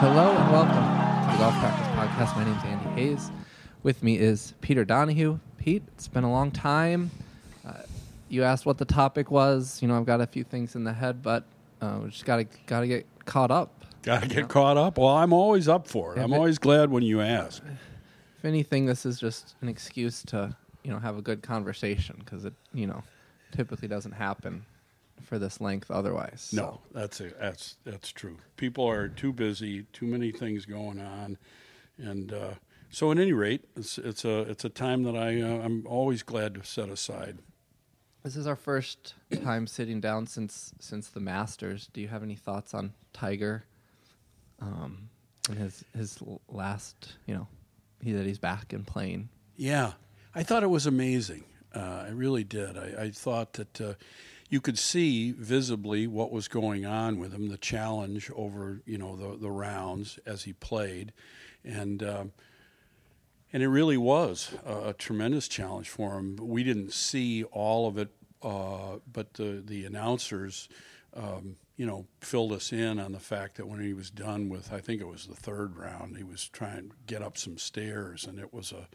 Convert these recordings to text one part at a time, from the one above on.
Hello and welcome to the Golf Practice Podcast. My name is Andy Hayes. With me is Peter Donahue. Pete, it's been a long time. Uh, you asked what the topic was. You know, I've got a few things in the head, but uh, we just gotta gotta get caught up. Got to get caught up. Well, I'm always up for it. I'm but- always glad when you ask. If anything, this is just an excuse to you know have a good conversation because it you know typically doesn't happen for this length otherwise. No, that's a, that's that's true. People are too busy, too many things going on, and uh, so at any rate, it's it's a it's a time that I uh, I'm always glad to set aside. This is our first time sitting down since since the Masters. Do you have any thoughts on Tiger? Um, and his his last, you know, he that he's back and playing. Yeah, I thought it was amazing. Uh, I really did. I, I thought that uh, you could see visibly what was going on with him, the challenge over you know the the rounds as he played, and. Um, and it really was a, a tremendous challenge for him. We didn't see all of it, uh, but the the announcers, um, you know, filled us in on the fact that when he was done with, I think it was the third round, he was trying to get up some stairs, and it was a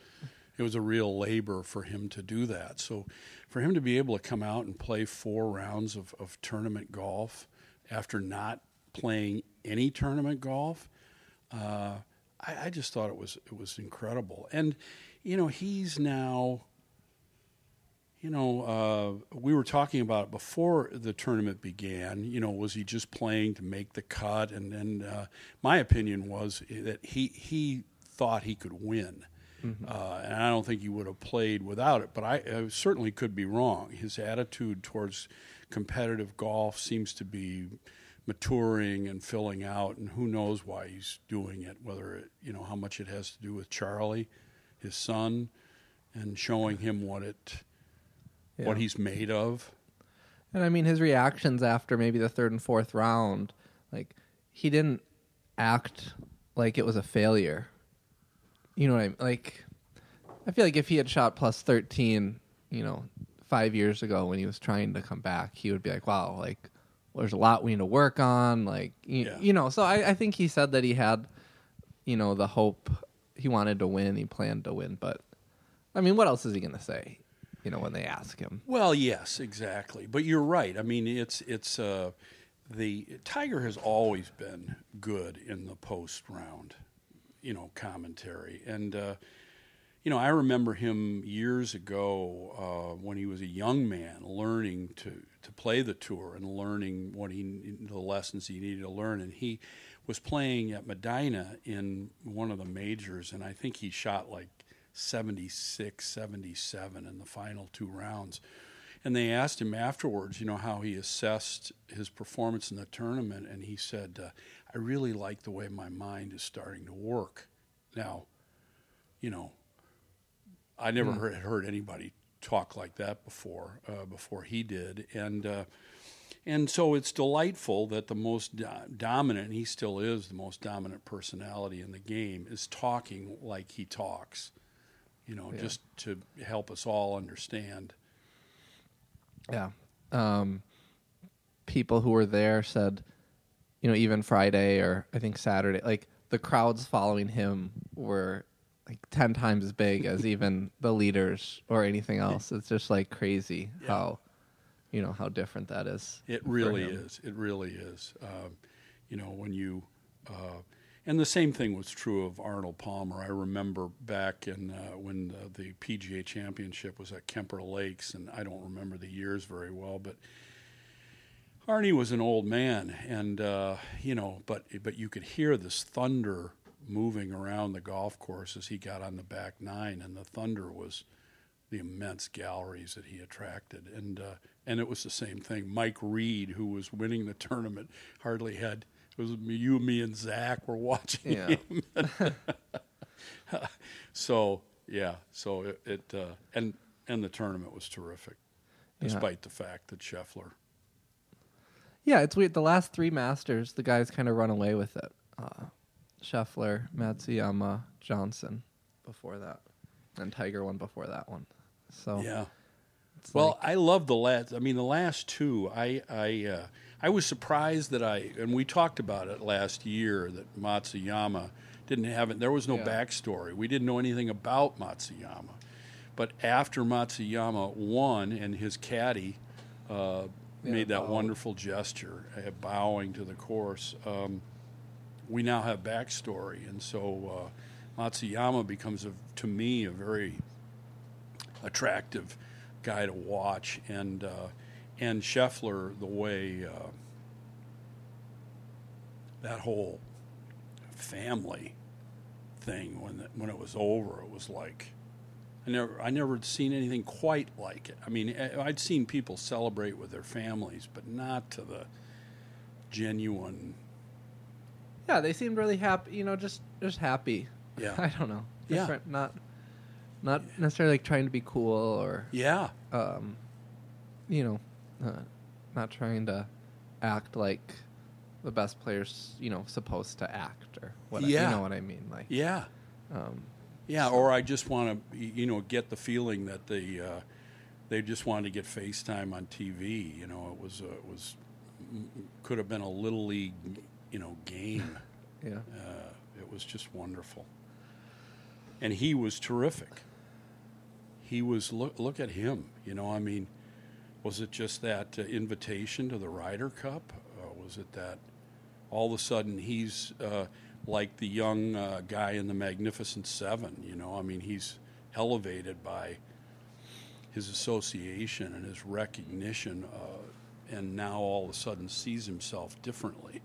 it was a real labor for him to do that. So, for him to be able to come out and play four rounds of, of tournament golf after not playing any tournament golf, uh, I, I just thought it was it was incredible. And you know, he's now. You know, uh, we were talking about it before the tournament began. You know, was he just playing to make the cut? And and uh, my opinion was that he he thought he could win. Uh, and I don't think he would have played without it, but I, I certainly could be wrong. His attitude towards competitive golf seems to be maturing and filling out, and who knows why he's doing it? Whether it, you know how much it has to do with Charlie, his son, and showing him what it what he's made of. And I mean, his reactions after maybe the third and fourth round, like he didn't act like it was a failure. You know what I mean? Like, I feel like if he had shot plus thirteen, you know, five years ago when he was trying to come back, he would be like, "Wow, like there's a lot we need to work on." Like, you, Yeah. you know. So I, I think he said that he had, you know, the hope he wanted to win, he planned to win, but I mean, what else is he going to say? You know, when they ask him. Well, yes, exactly. But you're right. I mean, it's it's uh, the Tiger has always been good in the post round, you know, commentary. And uh, you know, I remember him years ago uh, when he was a young man, learning to to play the tour and learning what he the lessons he needed to learn. And he was playing at Medinah in one of the majors, and I think he shot like 76, 77 in the final two rounds. And they asked him afterwards, you know, how he assessed his performance in the tournament, and he said, uh, "I really like the way my mind is starting to work." Now, you know, I never heard, heard anybody talk like that before. Uh, before he did, and uh, and so it's delightful that the most do- dominant, and he still is the most dominant personality in the game, is talking like he talks. You know, just to help us all understand. Yeah. Um, people who were there said, you know, even Friday or I think Saturday, like the crowds following him were like 10 times as big as even the leaders or anything else. It's just like crazy how, you know, how different that is. It really is. It really is. Um, you know, when you, uh, and the same thing was true of Arnold Palmer. I remember back in uh, when the, the PGA Championship was at Kemper Lakes, and I don't remember the years very well, but Arnie was an old man, and uh, you know, but but you could hear this thunder moving around the golf course as he got on the back nine, and the thunder was the immense galleries that he attracted, and uh, and it was the same thing. Mike Reid, who was winning the tournament, hardly had was me, you, me, and Zach were watching Yeah. him. so yeah, so it, it uh, and and the tournament was terrific, Yeah. despite the fact that Scheffler. Yeah, it's weird. The last three Masters, the guys kind of run away with it. Uh, Scheffler, Matsuyama, Johnson before that, and Tiger won before that one. So Yeah. Well, like- I love the last. I mean, the last two. I I uh, I was surprised that I and we talked about it last year that Matsuyama didn't have it. There was no Yeah. backstory. We didn't know anything about Matsuyama. But after Matsuyama won and his caddy uh, Yeah, made that wonderful gesture, uh, bowing to the course, um, we now have backstory, and so uh, Matsuyama becomes a, to me a very attractive guy to watch, and uh, and Scheffler the way uh, that whole family thing when the, when it was over, it was like I never I never had seen anything quite like it. I mean, I'd seen people celebrate with their families, but not to the genuine. yeah, they seemed really happy. You know, just just happy. Yeah. I don't know. Yeah. Not not necessarily like trying to be cool or Yeah, um, you know, uh, not trying to act like the best players, you know, supposed to act or what. Yeah. You know what I mean? Like, yeah. um, Yeah, or I just want to, you know, get the feeling that they uh, they just wanted to get FaceTime on TV. You know, it was uh, it was could have been a little league, you know, game. yeah, Uh, it was just wonderful, and he was terrific. He was look look at him. You know, I mean, was it just that uh, invitation to the Ryder Cup? Uh, was it that all of a sudden he's uh, like the young uh, guy in the Magnificent Seven? You know, I mean, he's elevated by his association and his recognition, uh, and now all of a sudden sees himself differently.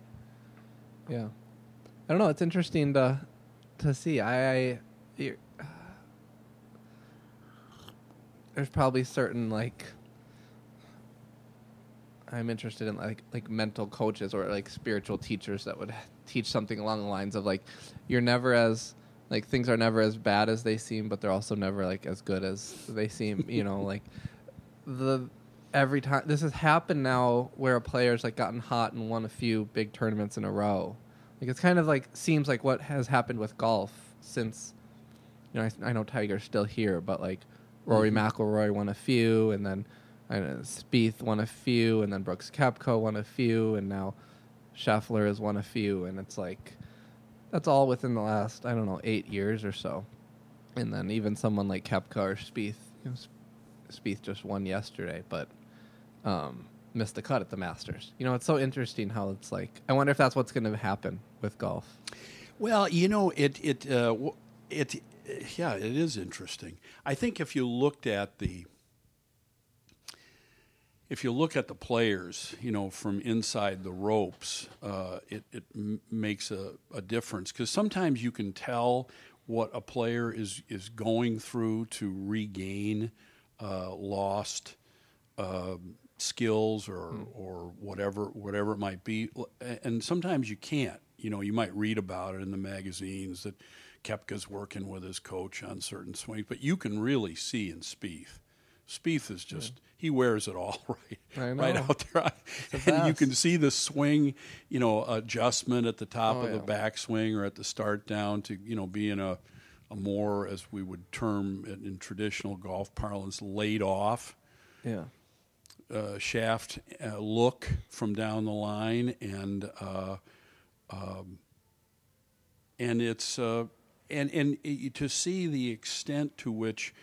yeah. I don't know. It's interesting to to see. I, I there's probably certain like I'm interested in like like mental coaches or like spiritual teachers that would teach something along the lines of like you're never as like things are never as bad as they seem, but they're also never like as good as they seem. You know, like the every time this has happened now where a player's like gotten hot and won a few big tournaments in a row. Like it's kind of like seems like what has happened with golf since you know I, I know Tiger's still here, but like Rory mm-hmm. McIlroy won a few, and then I know, Spieth won a few, and then Brooks Koepka won a few, and now Scheffler has won a few, and it's like that's all within the last I don't know eight years or so, and then even someone like Koepka or Spieth, you know, Spieth just won yesterday, but um, missed the cut at the Masters. You know, it's so interesting how it's like. I wonder if that's what's going to happen with golf. Well, you know, it it uh, it yeah, it is interesting. I think if you looked at the if you look at the players, you know, from inside the ropes, uh, it it m- makes a, a difference because sometimes you can tell what a player is is going through to regain uh, lost uh, skills or or whatever whatever it might be, and sometimes you can't. You know, you might read about it in the magazines that Koepka's working with his coach on certain swings, but you can really see in Spieth. Spieth is just he wears it all right, right out there, the and you can see the swing, you know, adjustment at the top Oh, of the backswing or at the start down to you know being a a more as we would term it in traditional golf parlance laid off. Yeah. uh, shaft uh, look from down the line, and uh, um, and it's uh, and and to see the extent to which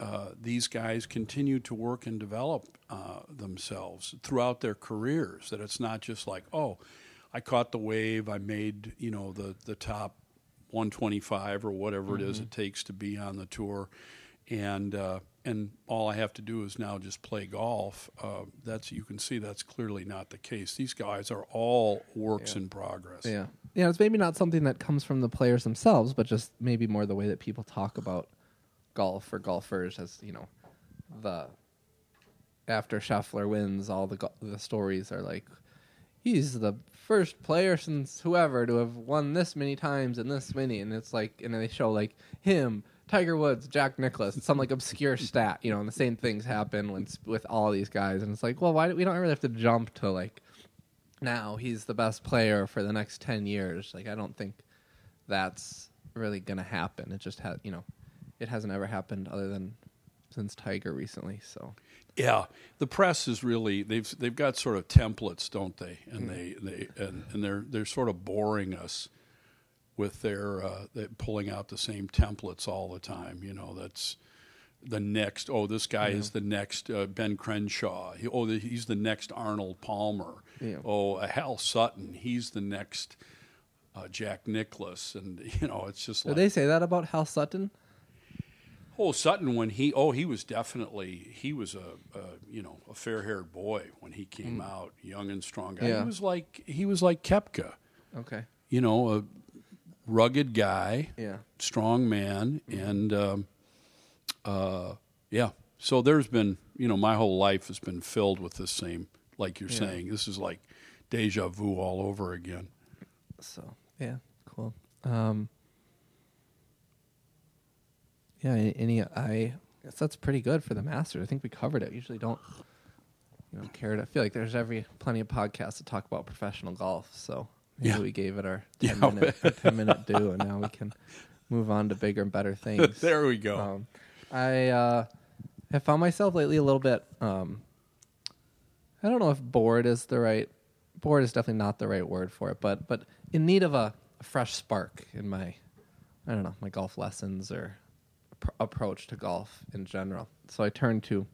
uh, these guys continue to work and develop uh, themselves throughout their careers. That it's not just like, oh, I caught the wave, I made you know the the top 125 or whatever it is it takes to be on the tour, and uh, and all I have to do is now just play golf. Uh, that's you can see that's clearly not the case. These guys are all works in progress. Yeah. Yeah, it's maybe not something that comes from the players themselves, but just maybe more the way that people talk about golf or golfers as, you know, the after Scheffler wins, all the go- the stories are like, he's the first player since whoever to have won this many times and this many, and it's like, and they show like him, Tiger Woods, Jack Nicklaus, some like obscure stat, you know, and the same things happen when, with all these guys, and it's like, well, why do we don't really have to jump to like now he's the best player for the next ten years? Like, I don't think that's really gonna happen. It just had, you know, it hasn't ever happened other than since Tiger recently. So Yeah, the press is really they've they've got sort of templates, don't they? And they they and, and they're they're sort of boring us with their uh, pulling out the same templates all the time. You know, that's the next. Oh, this guy is the next uh, Ben Crenshaw. He, oh, the, he's the next Arnold Palmer. Yeah. Oh, uh, Hal Sutton. He's the next uh, Jack Nicklaus. And you know, it's just did like they say that about Hal Sutton? Oh, Sutton when he oh he was definitely he was a, a you know a fair haired boy when he came out, young and strong guy. Yeah. He was like he was like Koepka, Okay. you know, a rugged guy, Yeah. strong man, and um, uh, yeah. So there's been you know my whole life has been filled with this same like you're Yeah. saying. This is like deja vu all over again. So yeah, cool. Um, yeah, any I guess that's pretty good for the Masters. I think we covered it. Usually don't you know care to I feel like there's every plenty of podcasts to talk about professional golf. So maybe Yeah. we gave it our ten Yeah. minute our ten minute due, and now we can move on to bigger and better things. there we go. Um, I uh, have found myself lately a little bit. Um, I don't know if bored is the right bored is definitely not the right word for it, but but in need of a, a fresh spark in my I don't know my golf lessons or pr- approach to golf in general. So I turned to,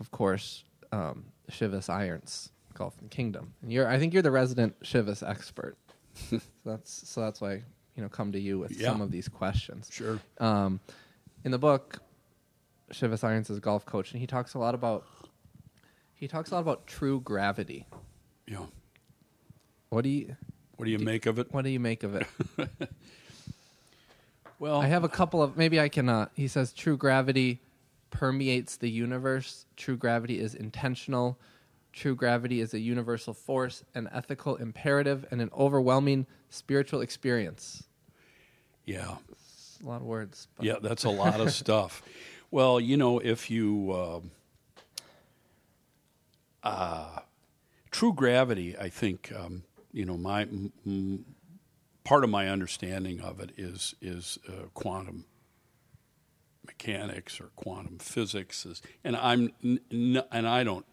of course, um, Shivas Irons Golf and Kingdom. And you're I think you're the resident Shivas expert. so that's so that's why you know come to you with Yeah. some of these questions sure. um, in the book, Shivas Irons is a golf coach, and he talks a lot about he talks a lot about true gravity. Yeah. What do you What do you make of it? what do you make of it? Well, I have a couple of maybe I can. Uh, he says true gravity permeates the universe. True gravity is intentional. True gravity is a universal force, an ethical imperative, and an overwhelming spiritual experience. yeah. It's a lot of words. But Yeah, that's a lot of stuff. Well, you know, if you uh, uh, true gravity, I think um, you know my m- m- part of my understanding of it is is uh, quantum mechanics or quantum physics is, and I'm n- n- and I don't.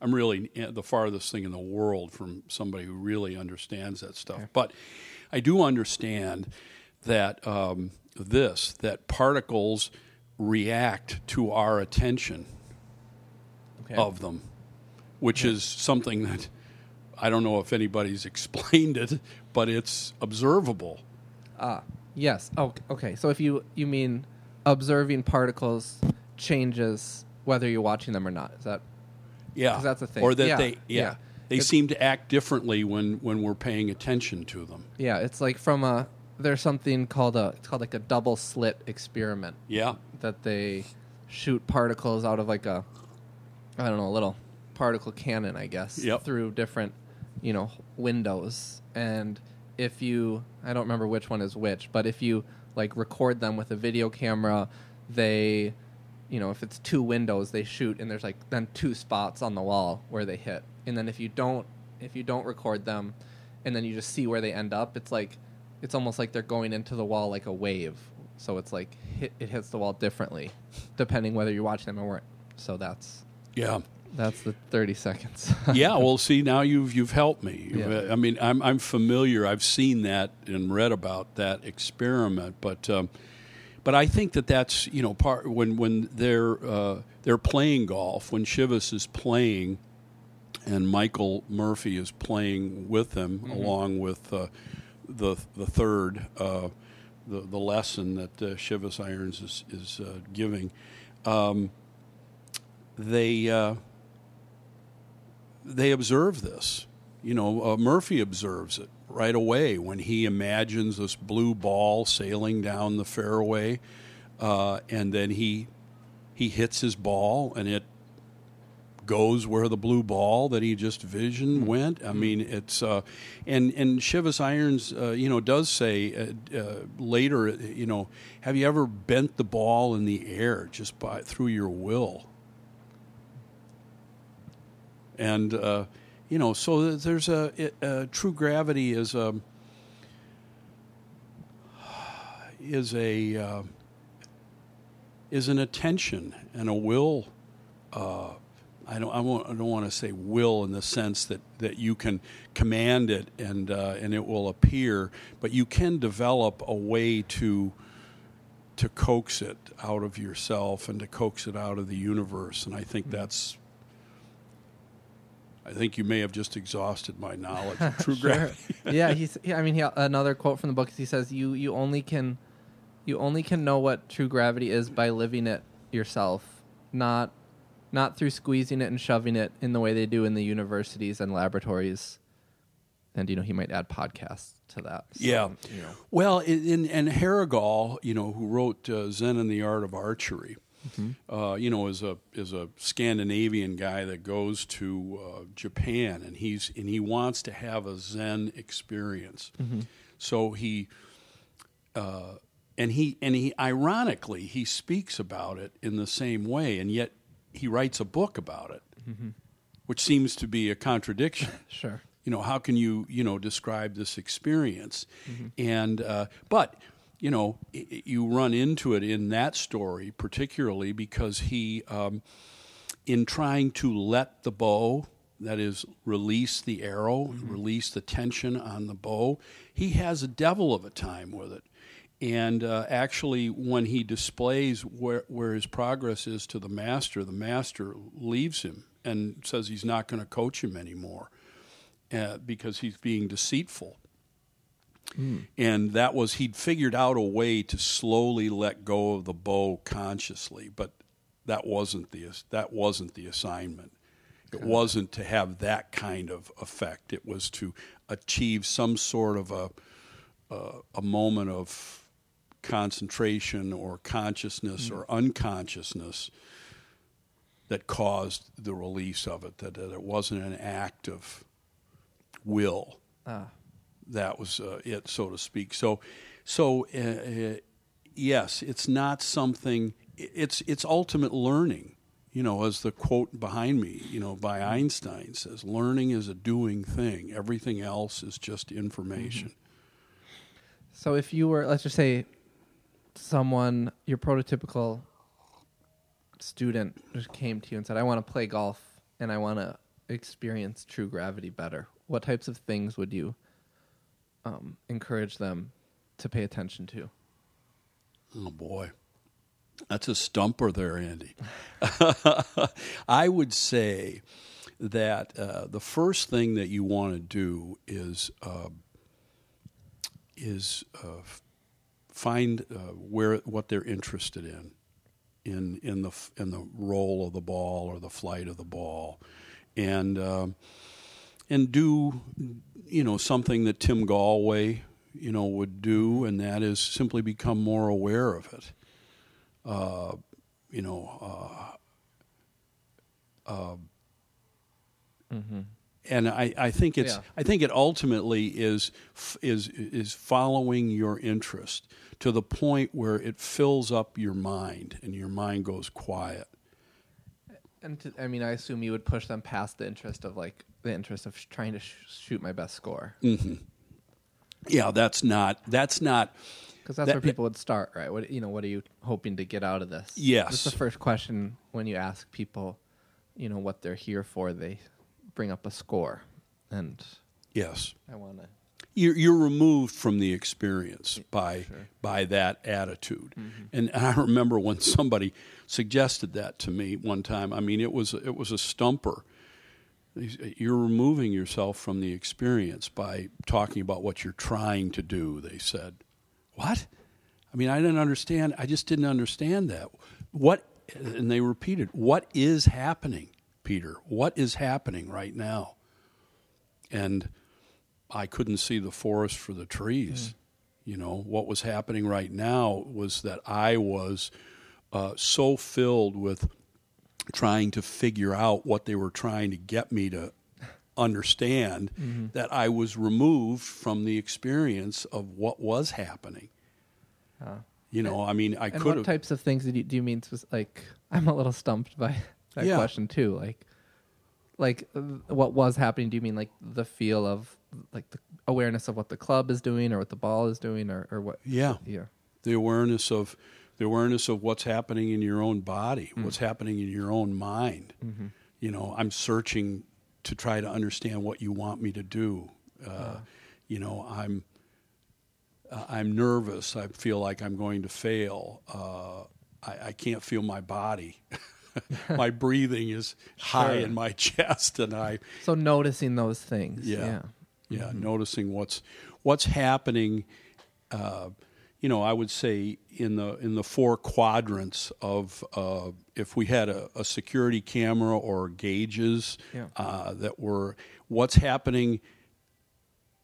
I'm really the farthest thing in the world from somebody who really understands that stuff. But I do understand that um, this that particles react to our attention okay. of them, which is something that I don't know if anybody's explained it, but it's observable. Ah, yes. Oh, okay. So if you you mean observing particles changes whether you're watching them or not, is that Yeah, that's a thing. Or that Yeah, they, yeah, yeah. they It's- seem to act differently when when we're paying attention to them. yeah? It's like from a there's something called a it's called like a double slit experiment Yeah, that they shoot particles out of like a I don't know a little particle cannon I guess Yep. through different you know windows. And if you I don't remember which one is which but if you like record them with a video camera they you know if it's two windows they shoot and there's like then two spots on the wall where they hit. And then if you don't if you don't record them and then you just see where they end up it's like it's almost like they're going into the wall like a wave. So it's like hit, it hits the wall differently depending whether you're watching them or weren't. So that's yeah. That's the 30 seconds yeah, well, see, now you've you've helped me. Yeah. Uh, I mean, I'm I'm familiar. I've seen that and read about that experiment, but um, but I think that that's you know part when when they're uh, they're playing golf when Shivas is playing, and Michael Murphy is playing with them along with uh, the the third. Uh, the, the lesson that uh, Shivas Irons is, is uh, giving, um, they uh, they observe this. You know, uh, Murphy observes it right away when he imagines this blue ball sailing down the fairway, uh, and then he he hits his ball and it goes where the blue ball that he just visioned went. I mean, it's uh, and and Shivas Irons, uh, you know, does say uh, uh, later, you know, have you ever bent the ball in the air just by through your will? And uh, you know, so there's a, true gravity is a is a uh, is an attention and a will. Uh, I don't. I, won't, I don't want to say will in the sense that, that you can command it and uh, and it will appear, but you can develop a way to to coax it out of yourself and to coax it out of the universe. And I think that's. I think you may have just exhausted my knowledge of true gravity. yeah, he's. I mean, he, another quote from the book is he says, "You you only can, you only can know what true gravity is by living it yourself, not, not through squeezing it and shoving it in the way they do in the universities and laboratories." And you know, he might add podcasts to that. So, Yeah. you know. Well, in, in and Herrigel, you know, who wrote uh, Zen and the Art of Archery, uh, you know, is a is a Scandinavian guy that goes to uh, Japan and he's and he wants to have a Zen experience. So he uh, and he and he ironically he speaks about it in the same way, and yet he writes a book about it, which seems to be a contradiction. Sure. you know how can you you know describe this experience? And uh, but you know you run into it in that story particularly because he um, in trying to let the bow that is release the arrow release the tension on the bow he has a devil of a time with it and uh, actually when he displays where, where his progress is to the master the master leaves him and says he's not going to coach him anymore uh, because he's being deceitful. And that was he'd figured out a way to slowly let go of the bow consciously, but that wasn't the that wasn't the assignment. It wasn't to have that kind of effect. It was to achieve some sort of a a, a moment of concentration or consciousness or unconsciousness that caused the release of it. That, that it wasn't an act of will. Ah. That was uh, it, so to speak. So, so uh, uh, yes, it's not something. It's it's ultimate learning. You know, as the quote behind me, you know, by Einstein says, "Learning is a doing thing. Everything else is just information." So if you were, let's just say, someone, your prototypical student just came to you and said, "I want to play golf and I want to experience true gravity better." What types of things would you um, encourage them to pay attention to? Oh boy, that's a stumper there, Andy. I would say that uh, the first thing that you want to do is uh, is uh, find uh, where what they're interested in, in in the in the roll of the ball or the flight of the ball, and um and do you know something that Tim Gallwey you know would do, and that is simply become more aware of it. Uh, you know, uh, uh, and I, I think it's Yeah. I think it ultimately is is is following your interest to the point where it fills up your mind and your mind goes quiet. And to, I mean, I assume you would push them past the interest of like the interest of sh- trying to sh- shoot my best score, mm-hmm. Yeah, that's not that's not because that's That- where people would start, right? What you know, what are you hoping to get out of this? Yes. that's the first question when you ask people, you know, what they're here for. They bring up a score, and yes. I want to. you're, you're removed from the experience by by that attitude. Mm-hmm. And, and I remember when somebody suggested that to me one time. I mean, it was it was a stumper. You're removing yourself from the experience by talking about what you're trying to do. They said, "What?" I mean, I didn't understand. I just didn't understand that. What? And they repeated, "What is happening, Peter? What is happening right now?" And I couldn't see the forest for the trees. You know, what was happening right now was that I was uh, so filled with trying to figure out what they were trying to get me to understand Mm-hmm. that I was removed from the experience of what was happening. You know, I mean, I could what types of things did you, do you mean? Like, I'm a little stumped by that Yeah. question too. Like, like uh, what was happening? Do you mean like the feel of like the awareness of what the club is doing or what the ball is doing or, or what? Yeah. Yeah. the awareness of the awareness of what's happening in your own body, Mm. what's happening in your own mind. Mm-hmm. You know, I'm searching to try to understand what you want me to do. Uh, Uh-huh. You know, I'm uh, I'm nervous. I feel like I'm going to fail. Uh, I, I can't feel my body. my breathing is high in my chest, and I So noticing those things. yeah. Yeah. Yeah, Mm-hmm. noticing what's what's happening. Uh, you know, I would say in the in the four quadrants of uh, if we had a, a security camera or gauges Yeah. uh, that were what's happening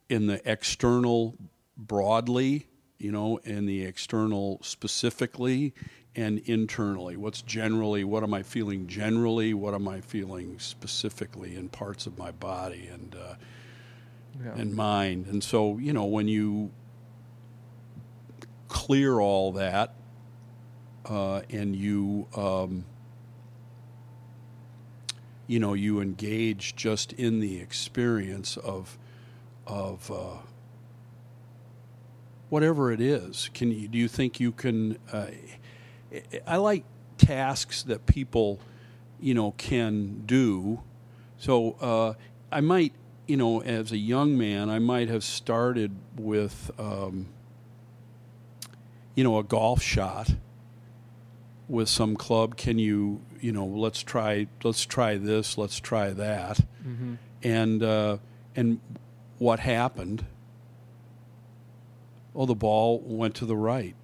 in the external broadly, you know, and the external specifically, and internally. What's generally, what am I feeling generally? What am I feeling specifically in parts of my body and uh, Yeah. and mind? And so, you know, when you clear all that uh, and you um, you know you engage just in the experience of of uh, whatever it is. Can you do you think you can? Uh, I like tasks that people you know can do. So uh, I might you know as a young man I might have started with um, you know a golf shot with some club can you you know let's try let's try this let's try that. Mm-hmm. and uh, and what happened? Well the ball went to the right.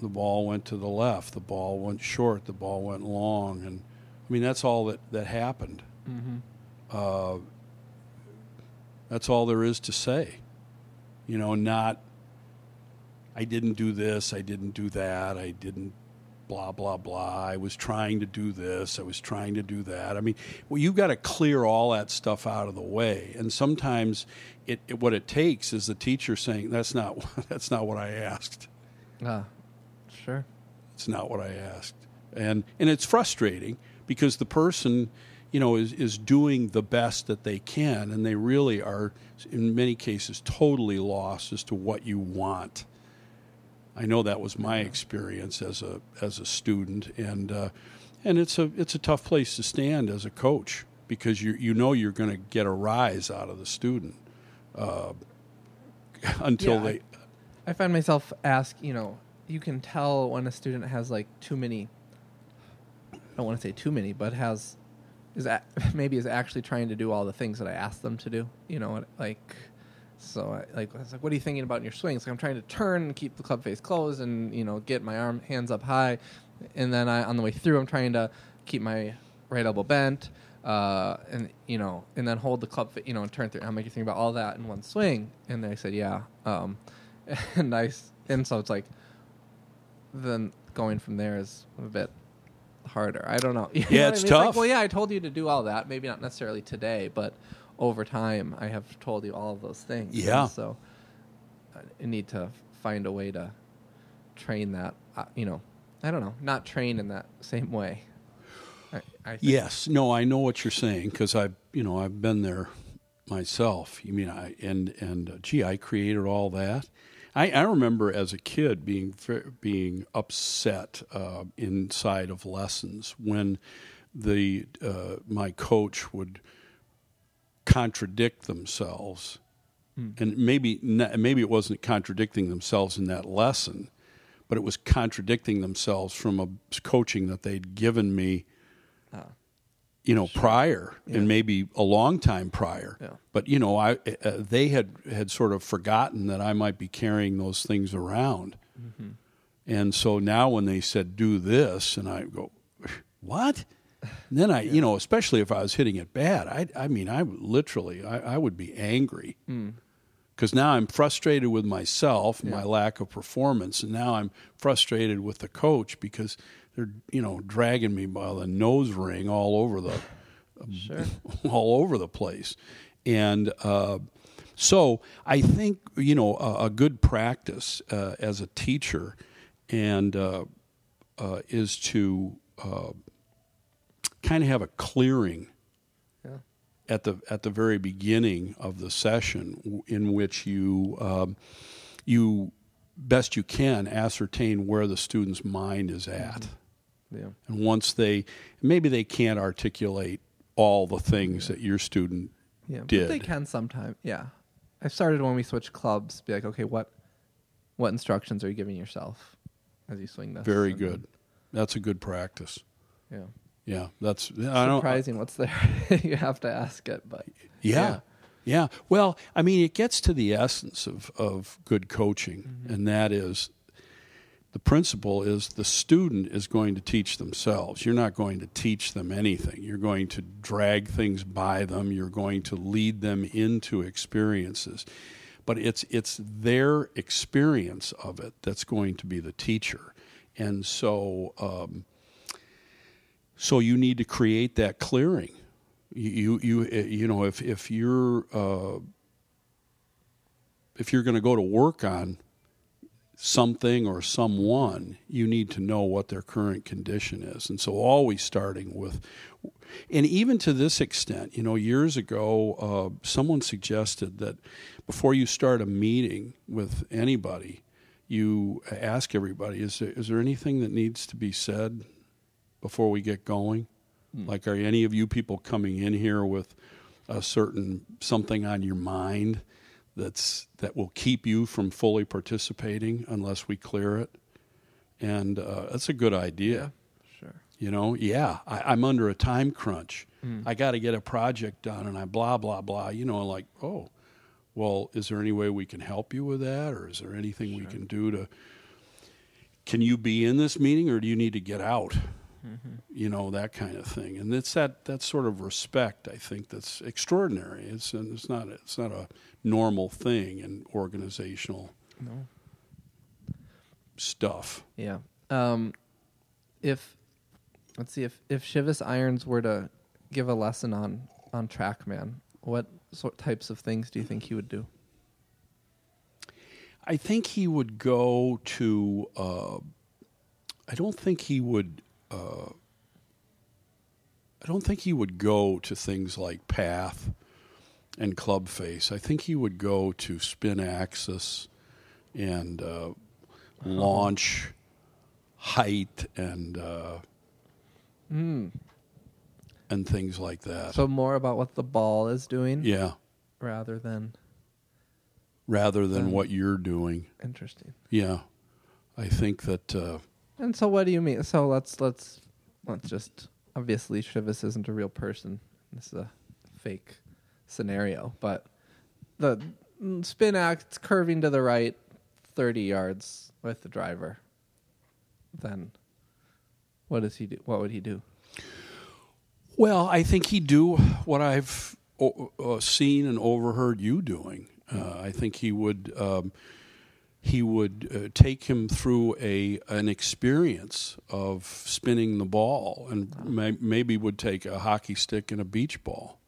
The ball went to the left. The ball went short. The ball went long. And i mean that's all that that happened. Mm-hmm. uh, that's all there is to say you know not i didn't do this i didn't do that i didn't blah blah blah i was trying to do this i was trying to do that i mean well you've got to clear all that stuff out of the way and sometimes it, it what it takes is the teacher saying that's not that's not what i asked Ah, sure. it's not what I asked. And and it's frustrating because the person, you know, is is doing the best that they can and they really are in many cases totally lost as to what you want. I know that was my experience as a as a student and uh, and it's a it's a tough place to stand as a coach because you you know you're going to get a rise out of the student uh, until Yeah, they I find myself ask, you know, you can tell when a student has like too many. I don't want to say too many, but has is a, maybe is actually trying to do all the things that I asked them to do. You know, like so. I, like I was like, what are you thinking about in your swings? Like I'm trying to turn and keep the club face closed, and you know, get my arm hands up high, and then I on the way through, I'm trying to keep my right elbow bent. Uh, and you know, and then hold the club, fa- you know, and turn through. I'm like, you think about all that in one swing, and they said, yeah. Um, and I and so it's like then going from there is a bit harder. I don't know. You Yeah, what it's I mean? like, tough. well, yeah, I told you to do all that. Maybe not necessarily today, but over time, I have told you all of those things. And Yeah. so I need to find a way to train that. Uh, you know, I don't know, not train in that same way. I, I. Yes, no, I know what you're saying because I've you know I've been there myself. You mean I and and uh, gee, I created all that. I, I remember as a kid being being upset uh, inside of lessons when the uh, my coach would contradict themselves, hmm. and maybe maybe it wasn't contradicting themselves in that lesson, but it was contradicting themselves from a coaching that they'd given me ah. you know, prior and maybe a long time prior. Yeah. But you know, I uh, they had had sort of forgotten that I might be carrying those things around, mm-hmm. and so now when they said do this, and I go, what? And then I, you know, especially if I was hitting it bad, I, I mean, I literally, I, I would be angry because now I'm frustrated with myself, my lack of performance, and now I'm frustrated with the coach because they're you know dragging me by the nose ring all over the Sure. all over the place. And uh, so I think, you know, a, a good practice uh, as a teacher and uh, uh, is to uh, kind of have a clearing Yeah. at the at the very beginning of the session in which you um, you best you can ascertain where the student's mind is at. Yeah. And once they, maybe they can't articulate all the things that your student Yeah. But did. they can sometimes. Yeah. I started when we switched clubs. Be like, okay, what what instructions are you giving yourself as you swing this? Very good. That's a good practice. Yeah. Yeah, that's I don't. Surprising what's there. you have to ask it, but Yeah. Yeah. Well, I mean, it gets to the essence of, of good coaching, and that is the principle is the student is going to teach themselves. You're not going to teach them anything. You're going to drag things by them. You're going to lead them into experiences. But it's it's their experience of it that's going to be the teacher. And so um, so you need to create that clearing. You you you, you know if if you're uh, if you're going to go to work on something or someone, you need to know what their current condition is. And so always starting with and even to this extent, you know, years ago, uh, someone suggested that before you start a meeting with anybody, you ask everybody, is there, is there anything that needs to be said before we get going? Like, are any of you people coming in here with a certain something on your mind that's that will keep you from fully participating unless we clear it? And uh, that's a good idea. sure. You know, yeah, I, I'm under a time crunch. I got to get a project done, and I blah blah blah. You know, like, oh, well, is there any way we can help you with that, or is there anything we can do to? Can you be in this meeting, or do you need to get out? You know that kind of thing, and it's that that sort of respect. I think that's extraordinary. It's and it's not it's not a normal thing in organizational No. stuff. Yeah. Um, if let's see if if Shivas Irons were to give a lesson on on TrackMan, what sort types of things do you think he would do? I think he would go to. Uh, I don't think he would. Uh, I don't think he would go to things like path and club face. I think he would go to spin axis and uh, launch height and uh, and things like that. So more about what the ball is doing yeah, rather than rather than Um, what you're doing. interesting. Yeah, I think that. Uh, And so what do you mean? So let's let's let's just obviously Shivas isn't a real person. This is a fake scenario, but the spin act curving to the right 30 yards with the driver. Then what does he do? What would he do? Well, I think he'd do what I've o- uh, seen and overheard you doing. Uh, I think he would um, he would uh, take him through a an experience of spinning the ball, and may, maybe would take a hockey stick and a beach ball.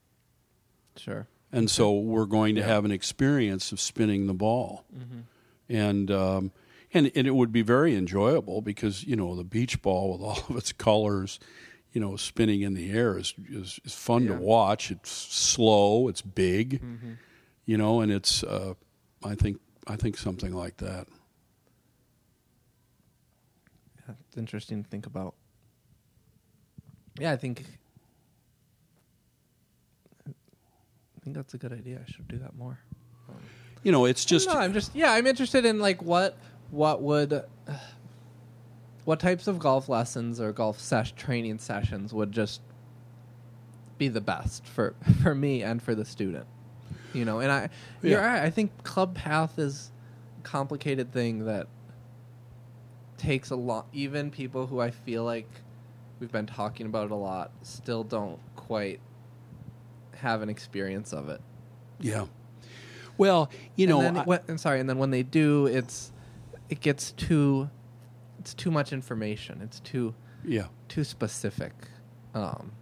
Sure. And so we're going to have an experience of spinning the ball, and um, and and it would be very enjoyable because you know the beach ball with all of its colors, you know, spinning in the air is is, is fun Yeah. to watch. It's slow, it's big, you know, and it's uh, I think I think something like that. Yeah, it's interesting to think about. Yeah, I think I think that's a good idea. I should do that more. You know, it's just no, I'm just yeah, I'm interested in like what what would what types of golf lessons or golf sesh training sessions would just be the best for for me and for the student. You know, and I you're Yeah. right. I think club path is a complicated thing that takes a lot even people who I feel like we've been talking about it a lot still don't quite have an experience of it. yeah. Well, you know, I- when, I'm sorry, and then when they do, it's it gets too it's too much information. It's too Yeah. too specific. Um,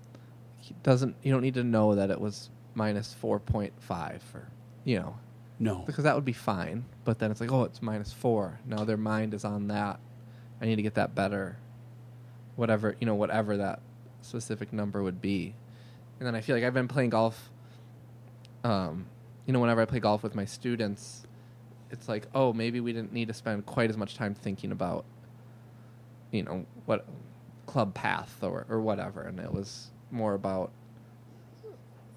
doesn't you don't need to know that it was minus four point five or you know No. because that would be fine. But then it's like, oh, it's minus four. Now their mind is on that. I need to get that better. Whatever you know, whatever that specific number would be. And then I feel like I've been playing golf. Um, you know, whenever I play golf with my students, it's like, oh, maybe we didn't need to spend quite as much time thinking about, you know, what club path or or whatever, and it was more about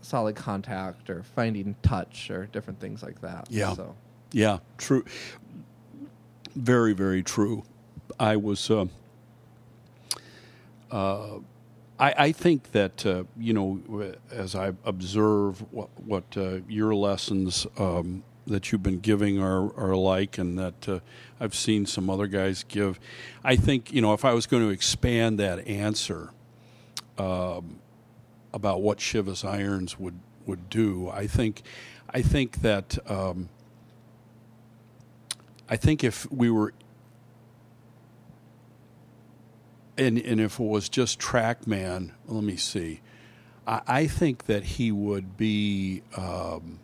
solid contact or finding touch or different things like that. Yeah. So Yeah, true. Very, very true. I was. Uh, uh, I, I think that uh, you know, as I observe what what uh, your lessons um, that you've been giving are are like, and that uh, I've seen some other guys give. I think you know, if I was going to expand that answer um, about what Shivas Irons would would do, I think, I think that. Um, I think if we were, and and if it was just TrackMan, let me see. I, I think that he would be um,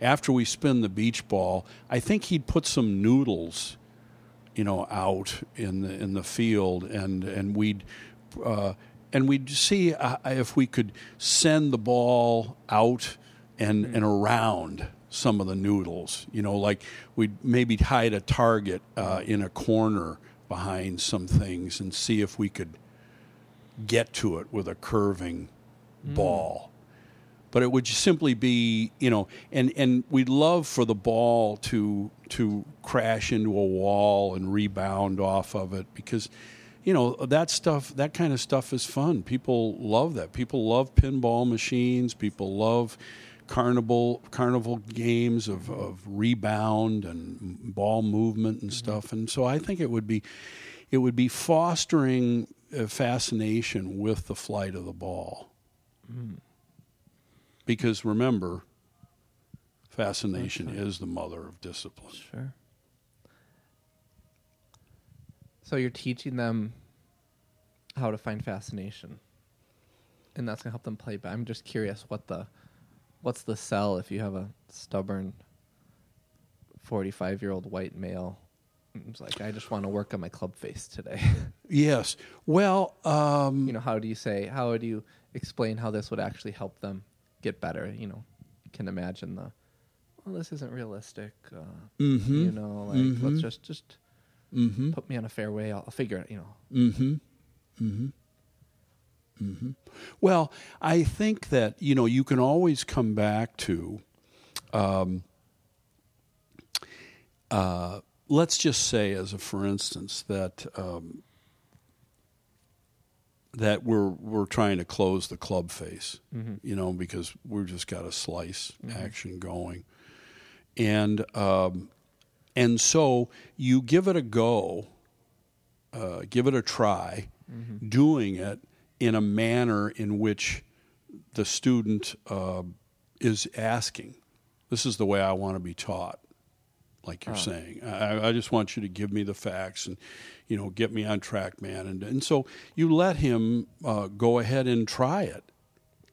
after we spin the beach ball. I think he'd put some noodles, you know, out in the in the field, and and we'd. Uh, and we'd see uh, if we could send the ball out and, and around some of the noodles. You know, like we'd maybe hide a target uh, in a corner behind some things and see if we could get to it with a curving ball. But it would simply be, you know, and, and we'd love for the ball to to crash into a wall and rebound off of it because, you know, that stuff, that kind of stuff is fun. People love that. People love pinball machines. People love carnival carnival games of, of rebound and ball movement and mm-hmm. stuff. And so I think it would be it would be fostering a fascination with the flight of the ball. Mm. Because remember, fascination is the mother of discipline. Sure. So you're teaching them how to find fascination, and that's gonna help them play. But I'm just curious, what the, what's the sell if you have a stubborn, forty-five-year-old white male? who's like, I just want to work on my club face today. Yes. Well, um, you know, how do you say? How do you explain how this would actually help them get better? You know, you can imagine the, well, this isn't realistic. Uh, Mm-hmm. You know, like let's just just put me on a fair way. I'll, I'll figure it. You know. Mm-hmm. Mm-hmm. Mm-hmm. Well, I think that you know you can always come back to, um, uh, let's just say, as a for instance, that um, that we're we're trying to close the club face, you know, because we've just got a slice action going, and um, and so you give it a go, uh, give it a try, doing it in a manner in which the student uh, is asking. This is the way I want to be taught, like you're saying. I, I just want you to give me the facts and, you know, get me on track, man. And and so you let him uh, go ahead and try it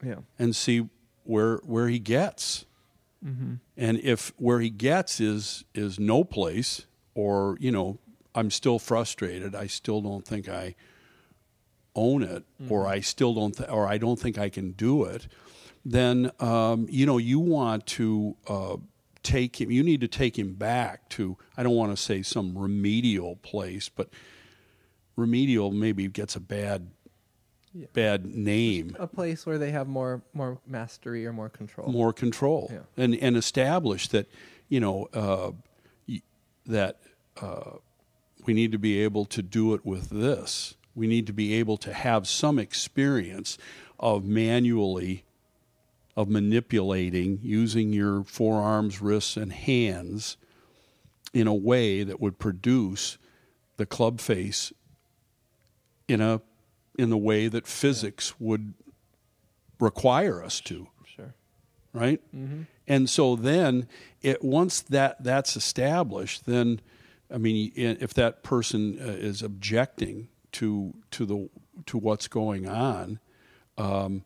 Yeah. and see where where he gets. And if where he gets is is no place, or you know, I'm still frustrated. I still don't think I own it, or I still don't, th- or I don't think I can do it. Then um, you know you want to uh, take him. You need to take him back to. I don't want to say some remedial place, but remedial maybe gets a bad Yeah. bad name A place where they have more more mastery or more control. more control Yeah. and and establish that you know uh, that uh, we need to be able to do it with this. We need to be able to have some experience of manually of manipulating using your forearms, wrists, and hands in a way that would produce the club face in a in the way that physics would require us to Sure. right? And so then, it once that that's established, then I mean, if that person uh, is objecting to to the to what's going on, um,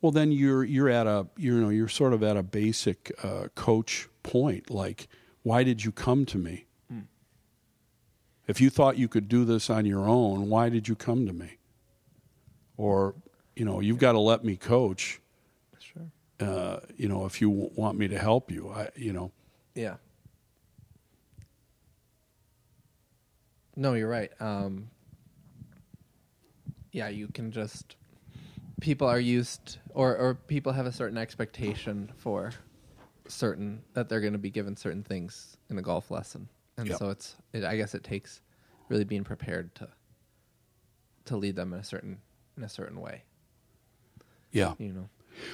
well then you're you're at a you know you're sort of at a basic uh, coach point. Like, why did you come to me? If you thought you could do this on your own, why did you come to me? Or, you know, you've got to let me coach. Sure. Uh, you know, if you w- want me to help you, I, you know, Yeah. No, you're right. Um, yeah, you can just. People are used, or or people have a certain expectation for certain that they're going to be given certain things in a golf lesson, and Yep. so it's. It, I guess it takes really being prepared to. To lead them in a certain in a certain way, yeah. you know.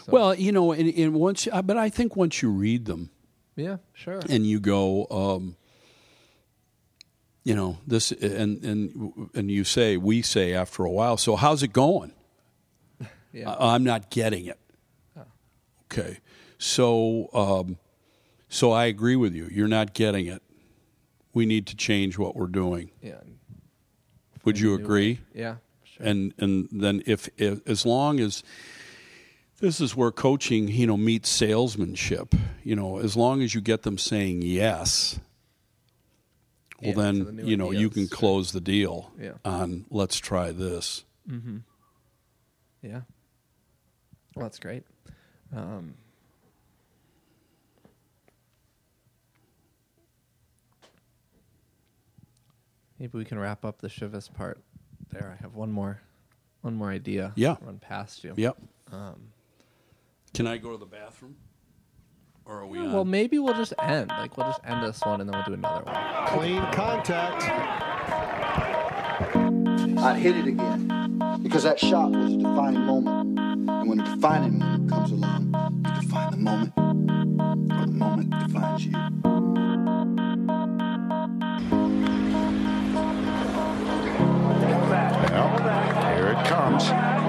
So- Well, you know, and, and once, uh, but I think once you read them yeah, sure. and you go, um, you know, this, and and and you say, we say after a while, so how's it going? Yeah. I- I'm not getting it. Okay, so um, so I agree with you. You're not getting it. We need to change what we're doing. yeah. Would you New way. agree? Yeah. And and then if, if as long as this is where coaching, you know, meets salesmanship. You know, as long as you get them saying yes, well Yeah, to the then you know you can close the deal Yeah. on let's try this. Yeah. Well, that's great. Um, maybe we can wrap up the Shivas part there. I have one more, one more idea. Yeah. Run past you. Yep. Um, Can I go to the bathroom? Or are we on? well, maybe we'll just end. Like we'll just end this one and then we'll do another one. Clean contact. I'd hit it again because that shot was a defining moment. And when a defining moment comes along, you define the moment, or the moment defines you. Jones.